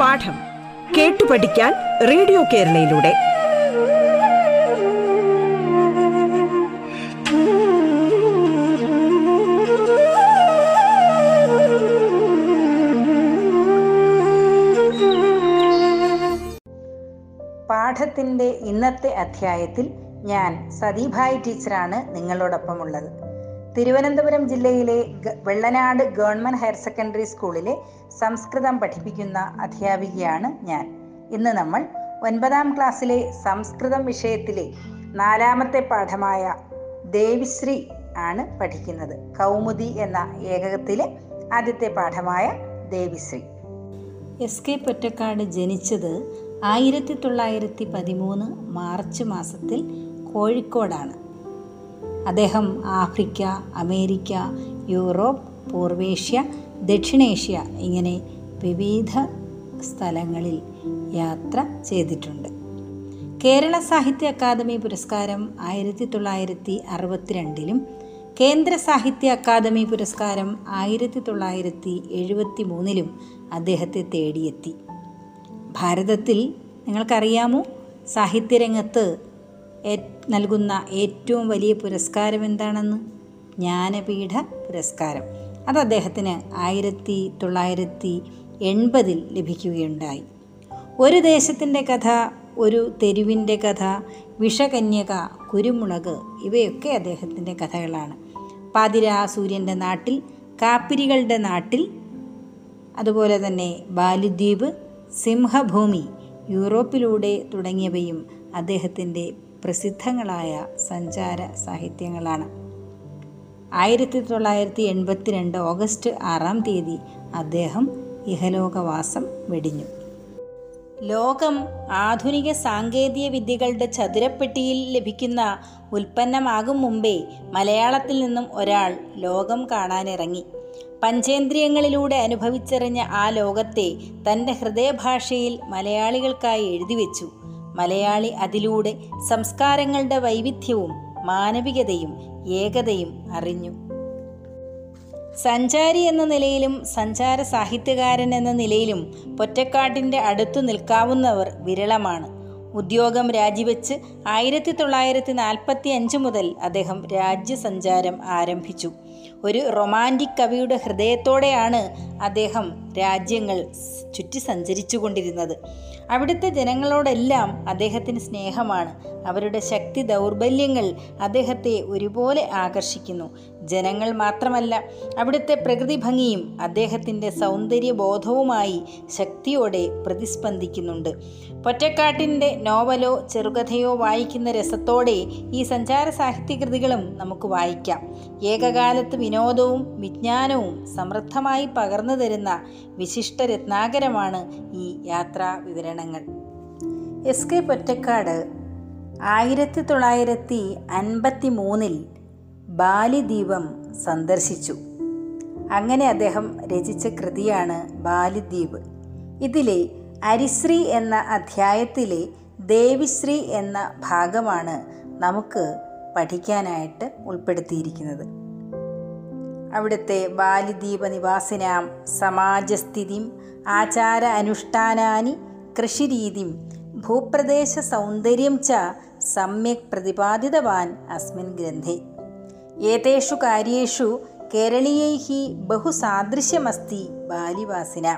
പാഠം കേട്ടു പഠിക്കാൻ റേഡിയോ കേരളയിലൂടെ. പാഠത്തിന്റെ ഇന്നത്തെ അധ്യായത്തിൽ ഞാൻ സതീഭായ് ടീച്ചറാണ് നിങ്ങളോടൊപ്പം ഉള്ളത് തിരുവനന്തപുരം ജില്ലയിലെ വെള്ളനാട് ഗവൺമെന്റ് ഹയർ സെക്കൻഡറി സ്കൂളിലെ സംസ്കൃതം പഠിപ്പിക്കുന്ന അധ്യാപികയാണ് ഞാൻ. ഇന്ന് നമ്മൾ ഒൻപതാം ക്ലാസ്സിലെ സംസ്കൃതം വിഷയത്തിലെ നാലാമത്തെ പാഠമായ ദേവിശ്രീ ആണ് പഠിക്കുന്നത്. കൗമുദി എന്ന ഏകകത്തിലെ ആദ്യത്തെ പാഠമായ ദേവിശ്രീ. എസ് കെ പൊറ്റക്കാട് ജനിച്ചത് ആയിരത്തി തൊള്ളായിരത്തി പതിമൂന്ന് മാർച്ച് മാസത്തിൽ കോഴിക്കോടാണ്. അദ്ദേഹം ആഫ്രിക്ക അമേരിക്ക യൂറോപ്പ് പൂർവേഷ്യ ദക്ഷിണേഷ്യ ഇങ്ങനെ വിവിധ സ്ഥലങ്ങളിൽ യാത്ര ചെയ്തിട്ടുണ്ട്. കേരള സാഹിത്യ അക്കാദമി പുരസ്കാരം ആയിരത്തി തൊള്ളായിരത്തി അറുപത്തിരണ്ടിലും കേന്ദ്ര സാഹിത്യ അക്കാദമി പുരസ്കാരം ആയിരത്തി തൊള്ളായിരത്തി എഴുപത്തി മൂന്നിലും അദ്ദേഹത്തെ തേടിയെത്തി. ഭാരതത്തിൽ നിങ്ങൾക്കറിയാമോ? സാഹിത്യരംഗത്ത് നൽകുന്ന ഏറ്റവും വലിയ പുരസ്കാരം എന്താണെന്ന്? ജ്ഞാനപീഠ പുരസ്കാരം. അത് അദ്ദേഹത്തിന് ആയിരത്തി തൊള്ളായിരത്തി എൺപതിൽ ലഭിക്കുകയുണ്ടായി. ഒരു ദേശത്തിന്റെ കഥ ഒരു തെരുവിന്റെ കഥ വിഷകന്യക കുരുമുളക് ഇവയൊക്കെ അദ്ദേഹത്തിന്റെ കഥകളാണ്. പാതിരാ സൂര്യന്റെ നാട്ടിൽ കാപ്പിരികളുടെ നാട്ടിൽ അതുപോലെ തന്നെ ബാലുദ്വീപ് സിംഹഭൂമി യൂറോപ്പിലൂടെ തുടങ്ങിയവയും അദ്ദേഹത്തിന്റെ പ്രസിദ്ധങ്ങളായ സഞ്ചാര സാഹിത്യങ്ങളാണ്. ആയിരത്തി തൊള്ളായിരത്തി എൺപത്തിരണ്ട് ഓഗസ്റ്റ് ആറാം തീയതി അദ്ദേഹം ഇഹലോകവാസം വെടിഞ്ഞു. ലോകം ആധുനിക സാങ്കേതിക വിദ്യകളുടെ ചതുരപ്പെട്ടിയിൽ ലഭിക്കുന്ന ഉൽപ്പന്നമാകും മുമ്പേ മലയാളത്തിൽ നിന്നും ഒരാൾ ലോകം കാണാനിറങ്ങി. പഞ്ചേന്ദ്രിയങ്ങളിലൂടെ അനുഭവിച്ചറിഞ്ഞ ആ ലോകത്തെ തന്റെ ഹൃദയഭാഷയിൽ മലയാളികൾക്കായി എഴുതിവെച്ചു മലയാളി അതിലൂടെ സംസ്കാരങ്ങളുടെ വൈവിധ്യവും മാനവികതയും ഏകതയും അറിഞ്ഞു. സഞ്ചാരി എന്ന നിലയിലും സഞ്ചാര സാഹിത്യകാരൻ എന്ന നിലയിലും പൊറ്റക്കാട്ടിന്റെ അടുത്തു നിൽക്കാവുന്നവർ വിരളമാണ്. ഉദ്യോഗം രാജിവെച്ച് ആയിരത്തി തൊള്ളായിരത്തി നാൽപ്പത്തി അഞ്ച് മുതൽ അദ്ദേഹം രാജ്യസഞ്ചാരം ആരംഭിച്ചു. ഒരു റൊമാന്റിക് കവിയുടെ ഹൃദയത്തോടെയാണ് അദ്ദേഹം രാജ്യങ്ങൾ ചുറ്റി സഞ്ചരിച്ചു കൊണ്ടിരുന്നത് അവിടുത്തെ ജനങ്ങളോടെല്ലാം അദ്ദേഹത്തിന് സ്നേഹമാണ്. അവരുടെ ശക്തി ദൗർബല്യങ്ങൾ അദ്ദേഹത്തെ ഒരുപോലെ ആകർഷിക്കുന്നു. ജനങ്ങൾ മാത്രമല്ല അവിടുത്തെ പ്രകൃതി ഭംഗിയും അദ്ദേഹത്തിന്റെ സൗന്ദര്യബോധവുമായി ശക്തിയോടെ പ്രതിസ്പന്ദിക്കുന്നുണ്ട്. പൊറ്റക്കാട്ടിന്റെ നോവലോ ചെറുകഥയോ വായിക്കുന്ന രസത്തോടെ ഈ സഞ്ചാര സാഹിത്യകൃതികളും നമുക്ക് വായിക്കാം. ഏകകാലത്ത് വിനോദവും വിജ്ഞാനവും സമൃദ്ധമായി പകർന്നു തരുന്ന വിശിഷ്ട രത്നാകരമാണ് ഈ യാത്രാ വിവരണങ്ങൾ. എസ് കെ പൊറ്റക്കാട് ആയിരത്തി തൊള്ളായിരത്തി അൻപത്തി മൂന്നിൽ ബാലിദ്വീപം സന്ദർശിച്ചു. അങ്ങനെ അദ്ദേഹം രചിച്ച കൃതിയാണ് ബാലിദ്വീപ് ഇതിലെ അരിശ്രീ എന്ന അധ്യായത്തിലെ ദേവിശ്രീ എന്ന ഭാഗമാണ് നമുക്ക് പഠിക്കാനായിട്ട് ഉൾപ്പെടുത്തിയിരിക്കുന്നത്. അവിടുത്തെ ബാലിദ്വീപ നിവാസിനാം സമാജസ്ഥിതിം ആചാര അനുഷ്ഠാനാനി കൃഷിരീതിം ഭൂപ്രദേശ സൗന്ദര്യം ച സമ്യക് പ്രതിപാദിതവാൻ അസ്മിൻ ഗ്രന്ഥേ. ഏതേഷു കാര്യേഷു കേരളീയൈ ബഹുസാദൃശ്യമസ്തി ബാലിവാസിന.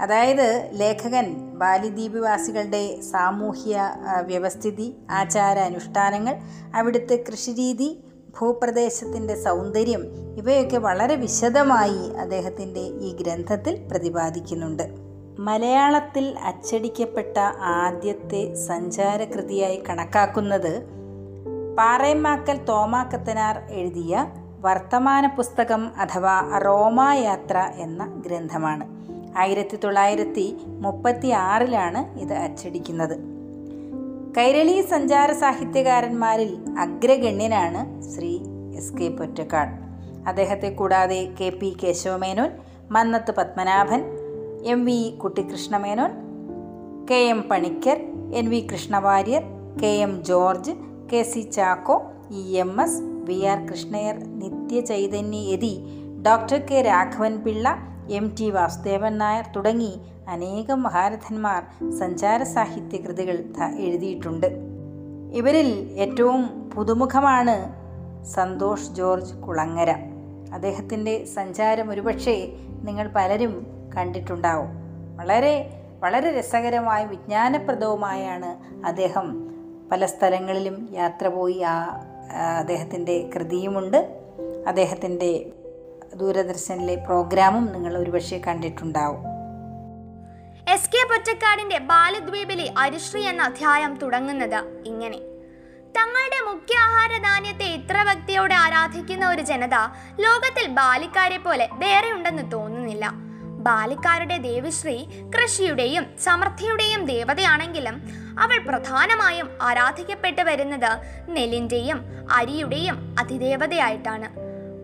അതായത് ലേഖകൻ ബാലിദ്വീപിവാസികളുടെ സാമൂഹ്യ വ്യവസ്ഥിതി ആചാര അനുഷ്ഠാനങ്ങൾ അവിടുത്തെ കൃഷിരീതി ഭൂപ്രദേശത്തിന്റെ സൗന്ദര്യം ഇവയൊക്കെ വളരെ വിശദമായി അദ്ദേഹത്തിന്റെ ഈ ഗ്രന്ഥത്തിൽ പ്രതിപാദിക്കുന്നുണ്ട്. മലയാളത്തിൽ അച്ചടിക്കപ്പെട്ട ആദ്യത്തെ സഞ്ചാരകൃതിയായി കണക്കാക്കുന്നത് പാറേമാക്കൽ തോമാക്കത്തനാർ എഴുതിയ വർത്തമാന പുസ്തകം അഥവാ റോമായാത്ര എന്ന ഗ്രന്ഥമാണ്. ആയിരത്തി തൊള്ളായിരത്തി മുപ്പത്തി ആറിലാണ് ഇത് അച്ചടിക്കുന്നത്. കൈരളി സഞ്ചാര സാഹിത്യകാരന്മാരിൽ അഗ്രഗണ്യനാണ് ശ്രീ എസ് കെ പൊറ്റക്കാട്. അദ്ദേഹത്തെ കൂടാതെ K P Kesava Menon Mannath Padmanabhan M V Kuttikrishna Menon K M Panikkar N V Krishna Warrier K M George K C Chacko E M S V R Krishna Iyer Nithya Chaitanya Yati doctor K Raghavan Pillai M T Vasudevan Nair തുടങ്ങി അനേകം മഹാരഥന്മാർ സഞ്ചാര സാഹിത്യ കൃതികൾ എഴുതിയിട്ടുണ്ട്. ഇവരിൽ ഏറ്റവും പുതുമുഖമാണ് Santhosh George Kulangara. അദ്ദേഹത്തിന്റെ സഞ്ചാരം ഒരുപക്ഷെ നിങ്ങൾ പലരും കണ്ടിട്ടുണ്ടാവും. വളരെ വളരെ രസകരമായും വിജ്ഞാനപ്രദവുമായാണ് അദ്ദേഹം പല സ്ഥലങ്ങളിലും യാത്ര പോയി ആ അദ്ദേഹത്തിന്റെ കൃതിയുമുണ്ട്. അദ്ദേഹത്തിന്റെ ദൂരദർശനിലെ പ്രോഗ്രാമും നിങ്ങൾ ഒരുപക്ഷെ കണ്ടിട്ടുണ്ടാവും. എസ് കെ പൊറ്റക്കാടിന്റെ ബാലദ്വീപിലെ അരിശ്രീ എന്ന അധ്യായം തുടങ്ങുന്നത് ഇങ്ങനെ. തങ്ങളുടെ മുഖ്യ ആഹാര ധാന്യത്തെ ഇത്ര ഭക്തിയോടെ ആരാധിക്കുന്ന ഒരു ജനത ലോകത്തിൽ ബാലിക്കാരെ പോലെ വേറെ ഉണ്ടെന്ന് തോന്നുന്നില്ല. ബാലിക്കാരുടെ ദേവിശ്രീ കൃഷിയുടെയും സമൃദ്ധിയുടെയും ദേവതയാണെങ്കിലും അവൾ പ്രധാനമായും ആരാധിക്കപ്പെട്ടു വരുന്നത് നെല്ലിന്റെയും അരിയുടെയും അതിദേവതയായിട്ടാണ്.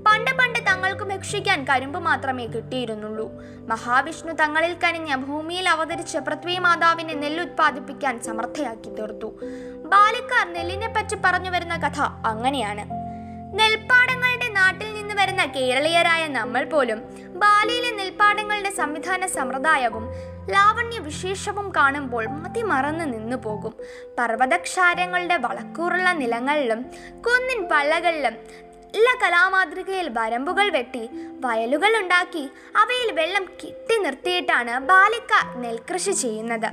പണ്ട് പണ്ട് തങ്ങൾക്ക് ഭക്ഷിക്കാൻ കരിമ്പ് മാത്രമേ കിട്ടിയിരുന്നുള്ളൂ. മഹാവിഷ്ണു തങ്ങളിൽ കനിഞ്ഞ ഭൂമിയിൽ അവതരിച്ച പൃഥ്വി മാതാവിനെ നെല്ലുത്പാദിപ്പിക്കാൻ സമർത്ഥയാക്കി തീർത്തു. ബാലിക്കാർ നെല്ലിനെ പറ്റി പറഞ്ഞു വരുന്ന കഥ അങ്ങനെയാണ്. നെൽപ്പാടങ്ങളുടെ നാട്ടിൽ നിന്ന് വരുന്ന കേരളീയരായ നമ്മൾ പോലും ബാലിയിലെ നെൽപ്പാടങ്ങളുടെ സംവിധാന സമ്പ്രദായവും ലാവണ്യ വിശേഷവും കാണുമ്പോൾ മതിമറന്ന് നിന്നു പോകും. പർവതക്ഷാരങ്ങളുടെ വളക്കൂറുള്ള നിലങ്ങളിലും കുന്നിൻ പള്ളകളിലും എല്ലാ കലാമാതൃകയിൽ വരമ്പുകൾ വെട്ടി വയലുകൾ ഉണ്ടാക്കി അവയിൽ വെള്ളം കെട്ടി നിർത്തിയിട്ടാണ് ബാലിക്ക നെൽകൃഷി ചെയ്യുന്നത്.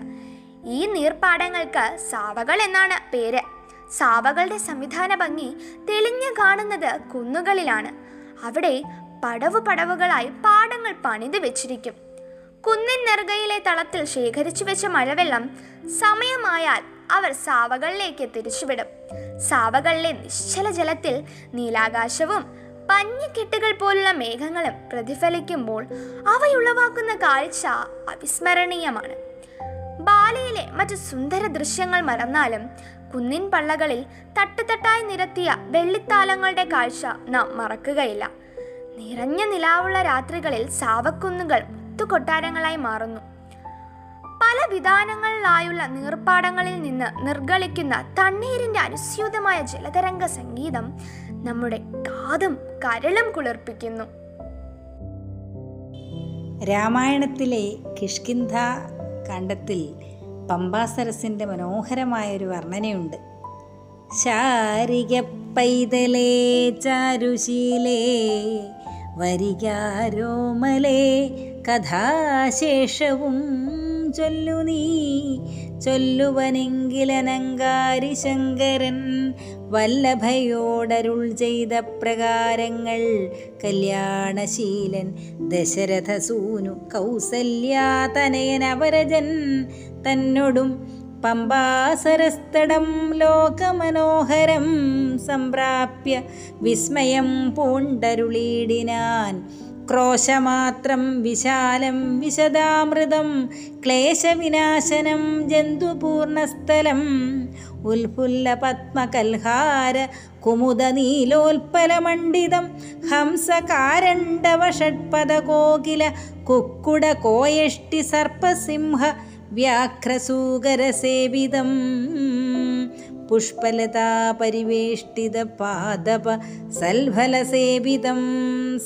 ഈ നീർപ്പാടങ്ങൾക്ക് സാവകൾ എന്നാണ് പേര്. സാവകളുടെ സംവിധാന ഭംഗി തെളിഞ്ഞു കാണുന്നത് കുന്നുകളിലാണ്. അവിടെ പടവു പടവുകളായി പാടങ്ങൾ പണിതു വെച്ചിരിക്കും. കുന്നിൻ നെറുകയിലെ തളത്തിൽ ശേഖരിച്ചു വെച്ച മഴവെള്ളം സമയമായാൽ അവർ സാവകളിലേക്ക് തിരിച്ചുവിടും. സാവകളിലെ നിശ്ചല ജലത്തിൽ നീലാകാശവും പഞ്ഞിക്കെട്ടുകൾ പോലുള്ള മേഘങ്ങളും പ്രതിഫലിക്കുമ്പോൾ അവയുളവാക്കുന്ന കാഴ്ച അവിസ്മരണീയമാണ്. ബാലയിലെ മറ്റു സുന്ദര ദൃശ്യങ്ങൾ മറന്നാലും കുന്നിൻ പള്ളകളിൽ തട്ടുതട്ടായി നിരത്തിയ വെള്ളിത്താലങ്ങളുടെ കാഴ്ച നാം മറക്കുകയില്ല. നിറഞ്ഞ നിലാവുള്ള രാത്രികളിൽ സാവക്കുന്നുകൾ മുത്തുകൊട്ടാരങ്ങളായി മാറുന്നു. പല വിധാനങ്ങളിലായുള്ള നീർപ്പാടങ്ങളിൽ നിന്ന് നിർഗളിക്കുന്ന തണ്ണീരിന്റെ അനുസ്യൂതമായ ജലതരംഗ സംഗീതം നമ്മുടെ കാതും കരളും കുളിർപ്പിക്കുന്നു. രാമായണത്തിലെ കിഷ്കിന്ധ കാണ്ഡത്തിൽ പമ്പാസരസിന്റെ മനോഹരമായൊരു വർണനയുണ്ട്. ശാരിക പൈതലേ ചാരുശീലേ വരികാരോമലേ കഥാശേഷവും ചൊല്ലു നീ. ചൊല്ലുവനെങ്കിലനങ്കാരി ശങ്കരൻ വല്ലഭയോടരുൾ ചെയ്ത പ്രകാരങ്ങൾ കല്യാണശീലൻ ദശരഥസൂനു കൗസല്യാതനയൻ അവരജൻ തന്നോടും പമ്പാസരസ്തടം ലോകമനോഹരം സംപ്രാപ്യ വിസ്മയം പൂണ്ടരുളീടിനാൻ. ക്രോശമാത്രം വിശാലം വിശദാമൃതം ക്ലേശവിനാശനം ജന്തുപൂർണസ്ഥലം. ഉൽഫുല്ല പത്മകൽഹാര കുമുദ നീലോൽപലമണ്ഡിതം ഹംസകാരണ്ഡവ ഷഡ്പദകോകില കുക്കുട കോയഷ്ടി സർപ്പസിംഹ വ്യാഘ്രസൂകരസേവിതം പുഷ്പലതാ പരിവേഷ്ടിത പാദപ സൽഫലസേവിതം.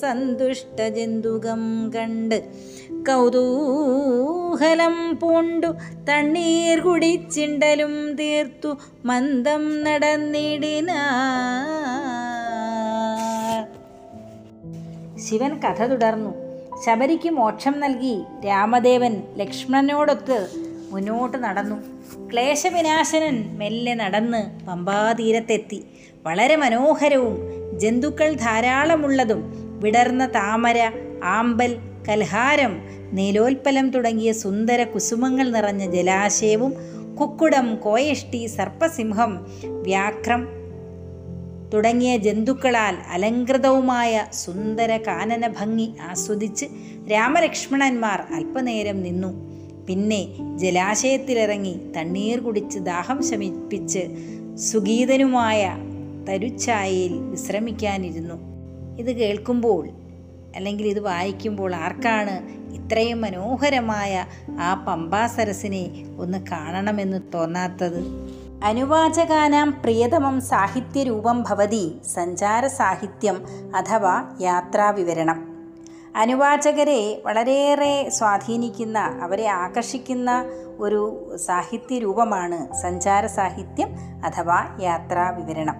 സന്തുഷ്ടജന്തുകം കണ്ട് കൗതൂഹലം പൂണ്ടു തണ്ണീർ കുടിച്ചിണ്ടലും തീർത്തു മന്ദം നടന്നിടിന ശിവൻ കഥ തുടർന്നു. ശബരിക്ക് മോക്ഷം നൽകി രാമദേവൻ ലക്ഷ്മണനോടൊത്ത് മുന്നോട്ട് നടന്നു. ക്ലേശവിനാശനൻ മെല്ലെ നടന്ന് പമ്പാതീരത്തെത്തി. വളരെ മനോഹരവും ജന്തുക്കൾ ധാരാളമുള്ളതും വിടർന്ന താമര ആമ്പൽ കൽഹാരം നീലോൽപ്പലം തുടങ്ങിയ സുന്ദര കുസുമങ്ങൾ നിറഞ്ഞ ജലാശയവും കുക്കുടം കോയഷ്ടി സർപ്പസിംഹം വ്യാഘ്രം തുടങ്ങിയ ജന്തുക്കളാൽ അലങ്കൃതവുമായ സുന്ദര കാനന ഭംഗി ആസ്വദിച്ച് രാമലക്ഷ്മണന്മാർ അല്പനേരം നിന്നു. പിന്നെ ജലാശയത്തിലിറങ്ങി തണ്ണീർ കുടിച്ച് ദാഹം ശമിപ്പിച്ച് സുഗീതനുമായ തരുച്ചായയിൽ വിശ്രമിക്കാനിരുന്നു. ഇത് കേൾക്കുമ്പോൾ അല്ലെങ്കിൽ ഇത് വായിക്കുമ്പോൾ ആർക്കാണ് ഇത്രയും മനോഹരമായ ആ പമ്പാസരസിനെ ഒന്ന് കാണണമെന്ന് തോന്നാത്തത്? അനുവാചകാനാം പ്രിയതമം സാഹിത്യരൂപം ഭവതി സഞ്ചാര സാഹിത്യം അഥവാ യാത്രാവിവരണം. അനുവാചകരെ വളരെയേറെ സ്വാധീനിക്കുന്ന അവരെ ആകർഷിക്കുന്ന ഒരു സാഹിത്യ രൂപമാണ് സഞ്ചാര സാഹിത്യം അഥവാ യാത്രാവിവരണം.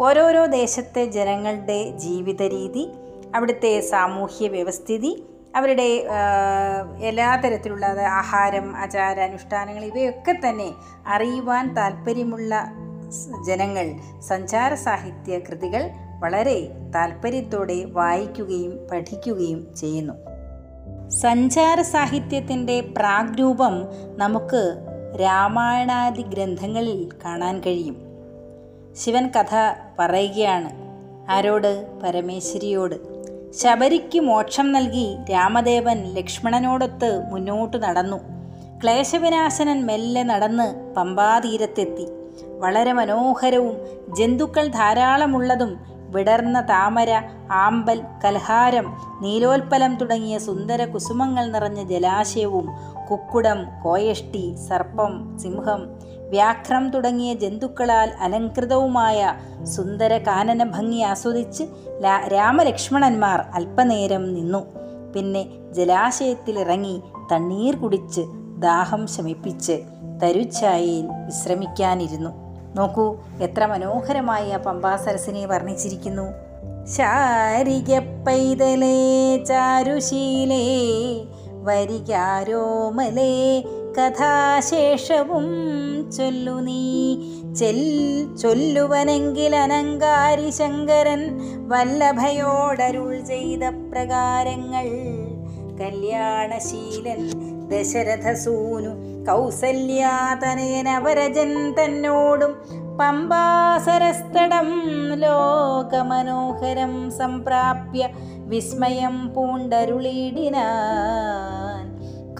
ഓരോരോ ദേശത്തെ ജനങ്ങളുടെ ജീവിത രീതി അവിടുത്തെ സാമൂഹ്യ വ്യവസ്ഥിതി അവരുടെ എല്ലാ തരത്തിലുള്ള ആഹാരം ആചാര അനുഷ്ഠാനങ്ങൾ ഇവയൊക്കെ തന്നെ അറിയുവാൻ താല്പര്യമുള്ള ജനങ്ങൾ സഞ്ചാര സാഹിത്യ കൃതികൾ വളരെ താല്പര്യത്തോടെ വായിക്കുകയും പഠിക്കുകയും ചെയ്യുന്നു. സഞ്ചാര സാഹിത്യത്തിന്റെ പ്രാഗ്രൂപം നമുക്ക് രാമായണാദി ഗ്രന്ഥങ്ങളിൽ കാണാൻ കഴിയും. ശിവൻ കഥ പറയുകയാണ്. ആരോട്? പരമേശ്വരിയോട്. ശബരിക്ക് മോക്ഷം നൽകി രാമദേവൻ ലക്ഷ്മണനോടൊത്ത് മുന്നോട്ട് നടന്നു. ക്ലേശവിനാശനൻ മെല്ലെ നടന്ന് പമ്പാതീരത്തെത്തി. വളരെ മനോഹരവും ജന്തുക്കൾ ധാരാളമുള്ളതും വിടർന്ന താമര ആമ്പൽ കൽഹാരം നീലോൽപ്പലം തുടങ്ങിയ സുന്ദര കുസുമങ്ങൾ നിറഞ്ഞ ജലാശയവും കുക്കുടം കോയഷ്ടി സർപ്പം സിംഹം വ്യാഘ്രം തുടങ്ങിയ ജന്തുക്കളാൽ അലങ്കൃതവുമായ സുന്ദര കാനന ഭംഗി ആസ്വദിച്ച് രാമലക്ഷ്മണന്മാർ അല്പനേരം നിന്നു. പിന്നെ ജലാശയത്തിലിറങ്ങി തണ്ണീർ കുടിച്ച് ദാഹം ശമിപ്പിച്ച് തരുച്ചായയിൽ വിശ്രമിക്കാനിരുന്നു. നോക്കൂ എത്ര മനോഹരമായി ആ പമ്പാസരസിനെ വർണിച്ചിരിക്കുന്നു. ശാരിക പൈതലേ ചാരുശീലേ വരികാരോമലേ കഥാശേഷവും ചൊല്ലു നീ. ചെൽ ചൊല്ലുവനെങ്കിൽ അനങ്കാരി ശങ്കരൻ വല്ലഭയോടരുൾ ചെയ്ത പ്രകാരങ്ങൾ. കല്യാണശീലൻ ദശരഥസൂനു കൗസല്യാതനയനവരജൻ തന്നോടും പമ്പാസരസ്തടം ലോകമനോഹരം സംപ്രാപ്യ വിസ്മയം പൂണ്ടരുളിടിനാൻ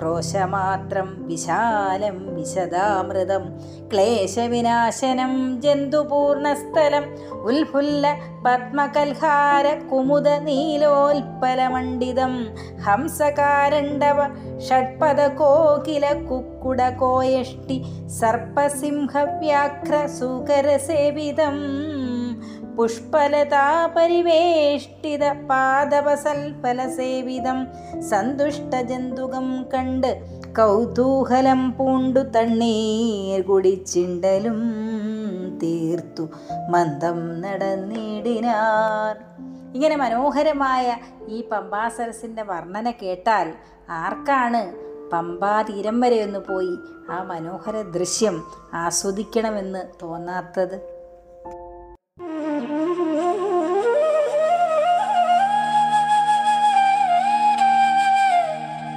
ക്രോശമാത്രം വിശാലം വിശദാമൃതം ക്ലേശവിനാശനം ജന്തുപൂർണസ്ഥലം ഉൽഫുല്ല പത്മകൽഹാര കുമുദ നീലോൽപലമണ്ഡിതം ഹംസകാരണ്ഡവ ഷഡ്പദ കോകില കുക്കുട കോയഷ്ടി സർപ്പസിംഹവ്യാഘ്ര സൂകരസേവിതം പുഷ്പലതാ പരിവേഷ്ടിത പാദവസൽഫലസേവിതം സന്തുഷ്ടജന്തുകം കണ്ട് കൗതൂഹലം പൂണ്ടു തണ്ണീർ കുടിച്ചിണ്ടലും തീർത്തു മന്ദം നടന്നിടിനാർ. ഇങ്ങനെ മനോഹരമായ ഈ പമ്പാസരസിന്റെ വർണന കേട്ടാൽ ആർക്കാണ് പമ്പാ തീരം വരെ ഒന്ന് പോയി ആ മനോഹര ദൃശ്യം ആസ്വദിക്കണമെന്ന് തോന്നാത്തത്?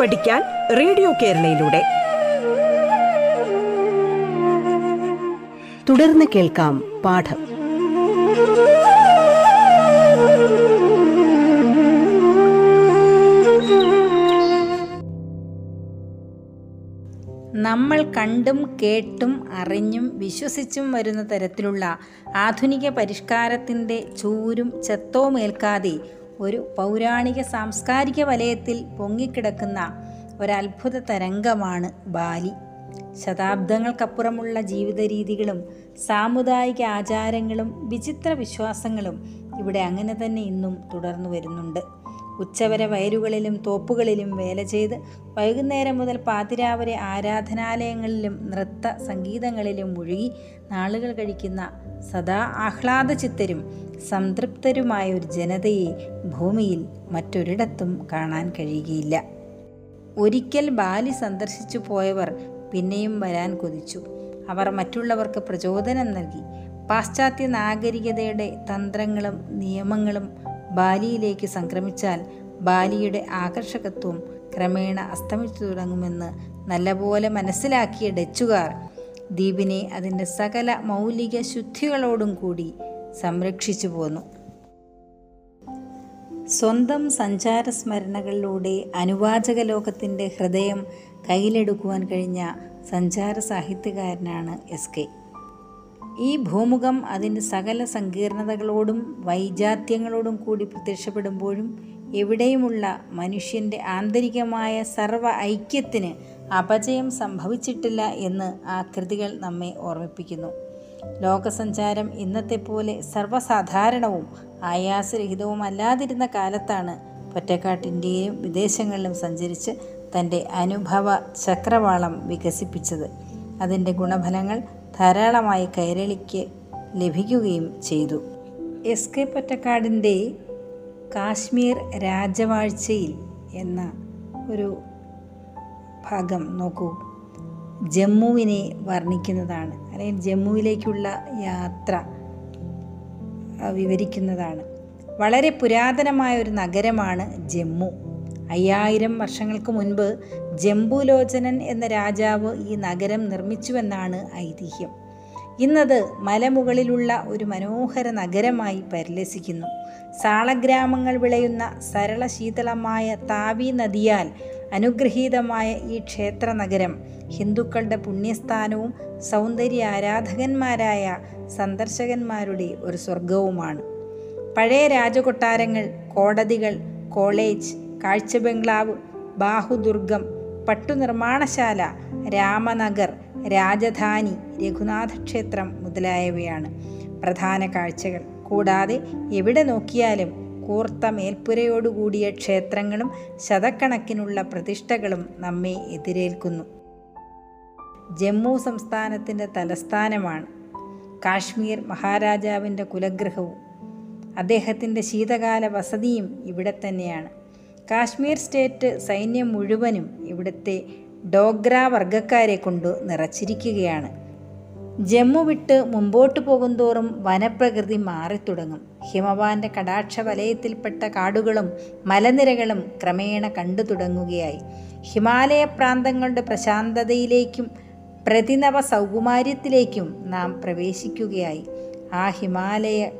പഠിക്കാൻ റേഡിയോ കേരളയിലൂടെ. തുടർന്ന് കേൾക്കാം പാഠം. നമ്മൾ കണ്ടും കേട്ടും അറിഞ്ഞും വിശ്വസിച്ചും വരുന്ന തരത്തിലുള്ള ആധുനിക പരിഷ്കാരത്തിന്റെ ചൂരും ചെത്തവുമേൽക്കാതെ ഒരു പൗരാണിക സാംസ്കാരിക വലയത്തിൽ പൊങ്ങിക്കിടക്കുന്ന ഒരത്ഭുത തരംഗമാണ് ബാലി. ശതാബ്ദങ്ങൾക്കപ്പുറമുള്ള ജീവിത രീതികളും സാമുദായിക ആചാരങ്ങളും വിചിത്ര വിശ്വാസങ്ങളും ഇവിടെ അങ്ങനെ തന്നെ ഇന്നും തുടർന്നു വരുന്നുണ്ട്. ഉച്ചവരെ വയലുകളിലും തോപ്പുകളിലും വേല ചെയ്ത് വൈകുന്നേരം മുതൽ പാതിരാവരെ ആരാധനാലയങ്ങളിലും നൃത്ത സംഗീതങ്ങളിലും മുഴുകി നാളുകൾ കഴിക്കുന്ന സദാ ആഹ്ലാദചിത്തരും സംതൃപ്തരുമായ ഒരു ജനതയെ ഭൂമിയിൽ മറ്റൊരിടത്തും കാണാൻ കഴിയുകയില്ല. ഒരിക്കൽ ബാലി സന്ദർശിച്ചു പോയവർ പിന്നെയും വരാൻ കൊതിച്ചു. അവർ മറ്റുള്ളവർക്ക് പ്രചോദനം നൽകി. പാശ്ചാത്യ നാഗരികതയുടെ തന്ത്രങ്ങളും നിയമങ്ങളും ബാലിയിലേക്ക് സംക്രമിച്ചാൽ ബാലിയുടെ ആകർഷകത്വം ക്രമേണ അസ്തമിച്ചു തുടങ്ങുമെന്ന് നല്ലപോലെ മനസ്സിലാക്കിയ ഡച്ചുകാർ ദ്വീപിനെ അതിന്റെ സകല മൗലിക ശുദ്ധികളോടും കൂടി സംരക്ഷിച്ചു പോന്നു. സ്വന്തം സഞ്ചാര സ്മരണകളിലൂടെ അനുവാചക ലോകത്തിന്റെ ഹൃദയം കയ്യിലെടുക്കുവാൻ കഴിഞ്ഞ സഞ്ചാര സാഹിത്യകാരനാണ് എസ് കെ. ഈ ഭൂമുഖം അതിന്റെ സകല സങ്കീർണതകളോടും വൈജാത്യങ്ങളോടും കൂടി പ്രത്യക്ഷപ്പെടുമ്പോഴും എവിടെയുമുള്ള മനുഷ്യന്റെ ആന്തരികമായ സർവ ഐക്യത്തിന് അപജയം സംഭവിച്ചിട്ടില്ല എന്ന് ആ കൃതികൾ നമ്മെ ഓർമ്മിപ്പിക്കുന്നു. ലോകസഞ്ചാരം ഇന്നത്തെ പോലെ സർവസാധാരണവും ആയാസരഹിതവുമല്ലാതിരുന്ന കാലത്താണ് പൊറ്റക്കാട്ടിന്റെയും വിദേശങ്ങളിലും സഞ്ചരിച്ച് തന്റെ അനുഭവ ചക്രവാളം വികസിപ്പിച്ചത്. അതിന്റെ ഗുണഫലങ്ങൾ ധാരാളമായി കൈരളിക്ക് ലഭിക്കുകയും ചെയ്തു. എസ് കെ പൊറ്റക്കാടിന്റെ കാശ്മീർ രാജവാഴ്ചയിൽ എന്ന ഒരു ഭാഗം നോക്കൂ. ജമ്മുവിനെ വർണിക്കുന്നതാണ്. അല്ലെങ്കിൽ ജമ്മുവിലേക്കുള്ള യാത്ര വിവരിക്കുന്നതാണ്. വളരെ പുരാതനമായ ഒരു നഗരമാണ് ജമ്മു. അയ്യായിരം വർഷങ്ങൾക്ക് മുൻപ് ജംബുലോചനൻ എന്ന രാജാവ് ഈ നഗരം നിർമ്മിച്ചുവെന്നാണ് ഐതിഹ്യം. ഇന്നത് മലമുകളിലുള്ള ഒരു മനോഹര നഗരമായി പരിലസിക്കുന്നു. സാളഗ്രാമങ്ങൾ വിളയുന്ന സരള ശീതളമായ താവി നദിയാൽ അനുഗ്രഹീതമായ ഈ ക്ഷേത്ര നഗരം ഹിന്ദുക്കളുടെ പുണ്യസ്ഥാനവും സൗന്ദര്യ ആരാധകന്മാരായ സന്ദർശകന്മാരുടെ ഒരു സ്വർഗവുമാണ് പഴയ രാജകൊട്ടാരങ്ങൾ കോടതികൾ കോളേജ് കാഴ്ച ബംഗ്ലാവ് ബാഹുദുർഗം പട്ടുനിർമ്മാണശാല രാമനഗർ രാജധാനി രഘുനാഥ ക്ഷേത്രം മുതലായവയാണ് പ്രധാന കാഴ്ചകൾ. കൂടാതെ എവിടെ നോക്കിയാലും കൂർത്ത മേൽപ്പുരയോടുകൂടിയ ക്ഷേത്രങ്ങളും ശതക്കണക്കിനുള്ള പ്രതിഷ്ഠകളും നമ്മെ എതിരേൽക്കുന്നു. ജമ്മു സംസ്ഥാനത്തിന്റെ തലസ്ഥാനമാണ്. കാശ്മീർ മഹാരാജാവിന്റെ കുലഗ്രഹവും അദ്ദേഹത്തിന്റെ ശീതകാല വസതിയും ഇവിടെ തന്നെയാണ്. കാശ്മീർ സ്റ്റേറ്റ് സൈന്യം മുഴുവനും ഇവിടുത്തെ ഡോഗ്ര വർഗക്കാരെ കൊണ്ട് നിറച്ചിരിക്കുകയാണ്. ജമ്മു വിട്ട് മുമ്പോട്ട് പോകുന്തോറും വനപ്രകൃതി മാറിത്തുടങ്ങും. ഹിമവാന്റെ കടാക്ഷ വലയത്തിൽപ്പെട്ട കാടുകളും മലനിരകളും ക്രമേണ കണ്ടു തുടങ്ങുകയായി ഹിമാലയ പ്രാന്തങ്ങളുടെ പ്രശാന്തതയിലേക്കും പ്രതിനവ സൗകുമാര്യത്തിലേക്കും നാം പ്രവേശിക്കുകയായി. ആ ഹിമാലയ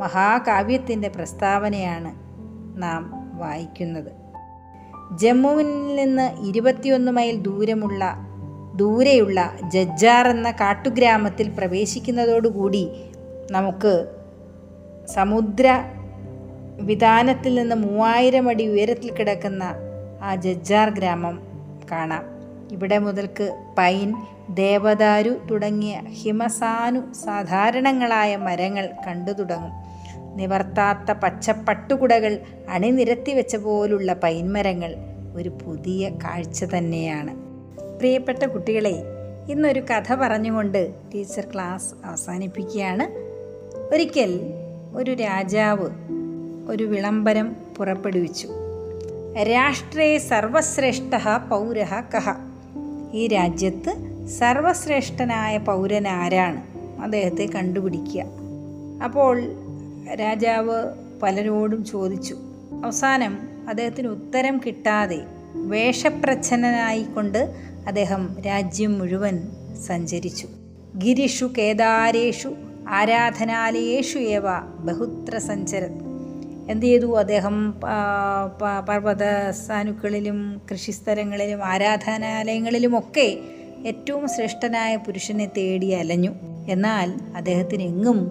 മഹാകാവ്യത്തിന്റെ പ്രസ്താവനയാണ് നാം വായിക്കുന്നത്. ജമ്മുവിൽ നിന്ന് ഇരുപത്തിയൊന്ന് മൈൽ ദൂരമുള്ള ദൂരെയുള്ള ജജ്ജാർ എന്ന കാട്ടുഗ്രാമത്തിൽ പ്രവേശിക്കുന്നതോടുകൂടി നമുക്ക് സമുദ്ര വിധാനത്തിൽ നിന്ന് മൂവായിരം അടി ഉയരത്തിൽ കിടക്കുന്ന ആ ജജ്ജാർ ഗ്രാമം കാണാം. ഇവിടെ മുതൽക്ക് പൈൻ ദേവദാരു തുടങ്ങിയ ഹിമസാനു സാധാരണങ്ങളായ മരങ്ങൾ കണ്ടു തുടങ്ങും. നിവർത്താത്ത പച്ചപ്പട്ടുകുടകൾ അണിനിരത്തി വെച്ച പോലുള്ള പൈൻമരങ്ങൾ ഒരു പുതിയ കാഴ്ച തന്നെയാണ്. പ്രിയപ്പെട്ട കുട്ടികളെ ഇന്നൊരു കഥ പറഞ്ഞുകൊണ്ട് ടീച്ചർ ക്ലാസ് അവസാനിപ്പിക്കുകയാണ്. ഒരിക്കൽ ഒരു രാജാവ് ഒരു വിളംബരം പുറപ്പെടുവിച്ചു. രാഷ്ട്രേ സർവശ്രേഷ്ഠ പൗര കഹ ഈ രാജ്യത്ത് സർവശ്രേഷ്ഠനായ പൗരൻ ആരാണ്? അദ്ദേഹത്തെ കണ്ടുപിടിക്കുക. അപ്പോൾ രാജാവ് പലരോടും ചോദിച്ചു. അവസാനം അദ്ദേഹത്തിന് ഉത്തരം കിട്ടാതെ വേഷപ്രച്ഛന്നനായിക്കൊണ്ട് അദ്ദേഹം രാജ്യം മുഴുവൻ സഞ്ചരിച്ചു. ഗിരിഷു കേദാരേഷു ആരാധനാലയേഷു ഏവ ബഹുത്ര സഞ്ചരത്. എന്ത് ചെയ്തു? അദ്ദേഹം പർവത സാനുക്കളിലും കൃഷിസ്ഥലങ്ങളിലും ആരാധനാലയങ്ങളിലുമൊക്കെ ഏറ്റവും ശ്രേഷ്ഠനായ പുരുഷനെ തേടി അലഞ്ഞു. എന്നാൽ അദ്ദേഹത്തിന് എങ്ങും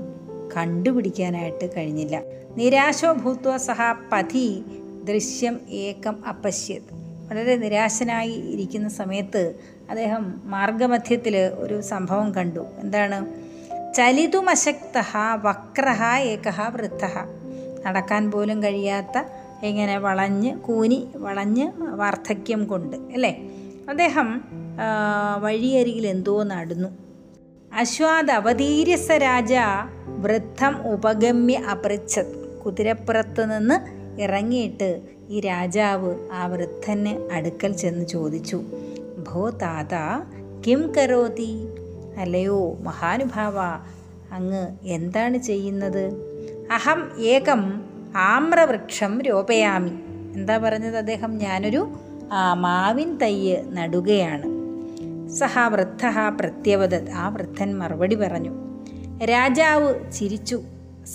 കണ്ടുപിടിക്കാനായിട്ട് കഴിഞ്ഞില്ല. നിരാശോ ഭൂത്വ സഹ പതി ദൃശ്യം ഏകം അപശ്യത്. വളരെ നിരാശനായി ഇരിക്കുന്ന സമയത്ത് അദ്ദേഹം മാർഗമധ്യത്തിൽ ഒരു സംഭവം കണ്ടു. എന്താണ്? ചലിതുമശക്ത വക്ര ഏക വൃദ്ധ നടക്കാൻ പോലും കഴിയാത്ത ഇങ്ങനെ വളഞ്ഞ് കൂനി വളഞ്ഞ് വാർദ്ധക്യം കൊണ്ട് അല്ലേ? അദ്ദേഹം വഴിയരികിൽ എന്തോ നടന്നു. അശ്വാദ് അവതീര്യസ രാജ വൃദ്ധം ഉപഗമ്യ അപൃച്ഛത്. കുതിരപ്പുറത്ത് നിന്ന് ഇറങ്ങിയിട്ട് ഈ രാജാവ് ആ വൃദ്ധന് അടുക്കൽ ചെന്ന് ചോദിച്ചു ഭോ താത കിം കരോതി? അല്ലയോ മഹാനുഭാവ അങ്ങ് എന്താണ് ചെയ്യുന്നത്? അഹം ഏകം ആമ്രവൃക്ഷം രോപയാമി. എന്താ പറഞ്ഞത് അദ്ദേഹം? ഞാനൊരു മാവിൻ തയ്യ് നടുകയാണ്. സഹ വൃദ്ധ പ്രത്യവദത് ആ വൃദ്ധൻ മറുപടി പറഞ്ഞു രാജാവ് ചിരിച്ചു.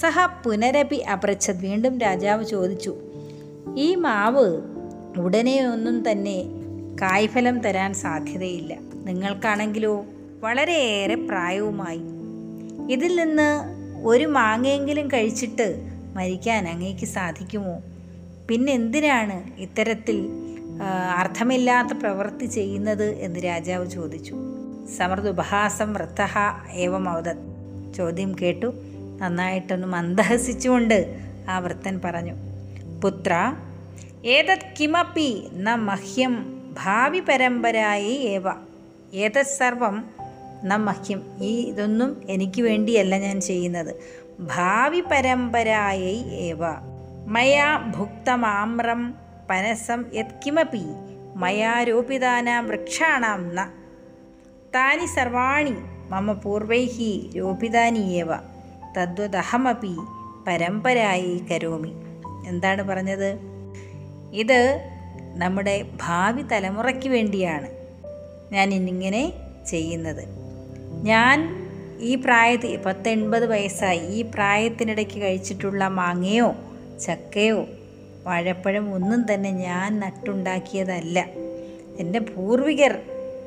സഹ പുനരപി അപൃച്ഛത്. വീണ്ടും രാജാവ് ചോദിച്ചു ഈ മാവ് ഉടനെ ഒന്നും തന്നെ കായ്ഫലം തരാൻ സാധ്യതയില്ല. നിങ്ങൾക്കാണെങ്കിലോ വളരെയേറെ പ്രായവുമായി. ഇതിൽ നിന്ന് ഒരു മാങ്ങയെങ്കിലും കഴിച്ചിട്ട് മരിക്കാൻ അങ്ങേക്ക് സാധിക്കുമോ? പിന്നെ എന്തിനാണ് ഇത്തരത്തിൽ അർത്ഥമില്ലാത്ത പ്രവൃത്തി ചെയ്യുന്നത് എന്ന് രാജാവ് ചോദിച്ചു. സമൃദുപഹാസം വൃത്തഹ ഏവം അവതത് ചോദ്യം കേട്ടു. നന്നായിട്ടൊന്ന് മന്ദഹസിച്ചുകൊണ്ട് ആ വൃത്തൻ പറഞ്ഞു. പുത്ര ഏതത് കിമപി ന മഹ്യം ഭാവി പരമ്പരായി ഏവ. ഏതത് സർവം ന മഹ്യം. ഈ ഇതൊന്നും എനിക്ക് വേണ്ടിയല്ല ഞാൻ ചെയ്യുന്നത്. ഭാവി പരമ്പരായി ഏവ. മയാ ഭുക്തമാമ്രം പനസം യത് കിമപി മയാരോപിതാന വൃക്ഷാണാം ന. താനി സർവാണി മമ പൂർവൈः രോപിതാനി ഏവ. തദ്വദഹമപി പരമ്പരായി കരോമി. എന്താണ് പറഞ്ഞത്? ഇത് നമ്മുടെ ഭാവി തലമുറയ്ക്ക് വേണ്ടിയാണ് ഞാൻ ഇന്നിങ്ങനെ ചെയ്യുന്നത്. ഞാൻ ഈ പ്രായത്തിൽ പത്തെൺപത് വയസ്സായി. ഈ പ്രായത്തിനിടയ്ക്ക് കഴിച്ചിട്ടുള്ള മാങ്ങയോ ചക്കയോ വാഴപ്പഴം ഒന്നും തന്നെ ഞാൻ നട്ടുണ്ടാക്കിയതല്ല. എന്റെ പൂർവികർ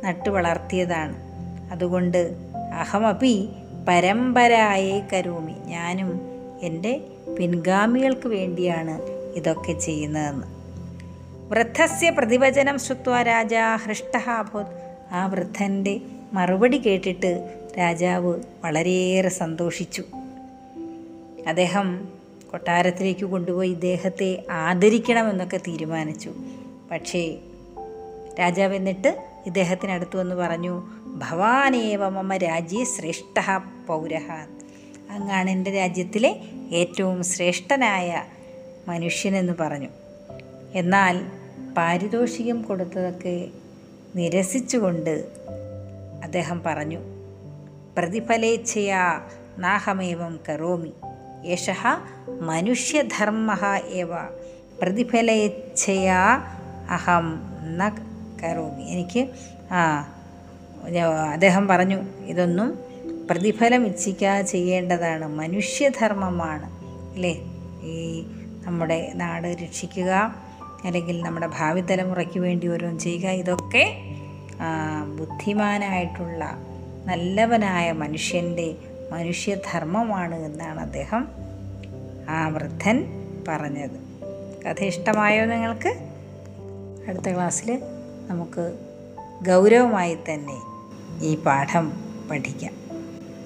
നട്ടു വളർത്തിയതാണ്. അതുകൊണ്ട് അഹമപി പരമ്പരായേ കരോമി. ഞാനും എന്റെ പിൻഗാമികൾക്ക് വേണ്ടിയാണ് ഇതൊക്കെ ചെയ്യുന്നതെന്ന്. വൃദ്ധസ്യ പ്രതിവചനം ശ്രുത്വ രാജ ഹൃഷ്ട ആ വൃദ്ധന്റെ മറുപടി കേട്ടിട്ട് രാജാവ് വളരെയേറെ സന്തോഷിച്ചു. അദ്ദേഹം കൊട്ടാരത്തിലേക്ക് കൊണ്ടുപോയി ഇദ്ദേഹത്തെ ആദരിക്കണമെന്നൊക്കെ തീരുമാനിച്ചു. പക്ഷേ രാജാവ് എന്നിട്ട് ഇദ്ദേഹത്തിനടുത്ത് വന്ന് പറഞ്ഞു ഭവാനേവ മമ രാജ്യ ശ്രേഷ്ഠ പൗരഹ. അങ്ങാണ് എന്റെ രാജ്യത്തിലെ ഏറ്റവും ശ്രേഷ്ഠനായ മനുഷ്യനെന്ന് പറഞ്ഞു. എന്നാൽ പാരിതോഷികം കൊടുത്തതൊക്കെ നിരസിച്ചുകൊണ്ട് അദ്ദേഹം പറഞ്ഞു പ്രതിഫലേച്ഛയാ നാഹമേവം കരോമി. യേശ മനുഷ്യധർമ്മ ഏവ പ്രതിഫലേച്ഛയാ അഹം ന കരോമി. എനിക്ക് അദ്ദേഹം പറഞ്ഞു ഇതൊന്നും പ്രതിഫലം ഇച്ഛിക്കാതെ ചെയ്യേണ്ടതാണ്. മനുഷ്യധർമ്മമാണ്. അല്ലേ? ഈ നമ്മുടെ നാട് രക്ഷിക്കുക അല്ലെങ്കിൽ നമ്മുടെ ഭാവി തലമുറയ്ക്ക് വേണ്ടി ഓരോന്ന് ചെയ്യുക ഇതൊക്കെ ബുദ്ധിമാനായിട്ടുള്ള നല്ലവനായ മനുഷ്യന്റെ മനുഷ്യധർമ്മമാണ് എന്നാണ് അദ്ദേഹം ആ വൃദ്ധൻ പറഞ്ഞത്. കഥ ഇഷ്ടമായോ നിങ്ങൾക്ക്? അടുത്ത ക്ലാസ്സിൽ നമുക്ക് ഗൗരവമായി തന്നെ ഈ പാഠം പഠിക്കാം.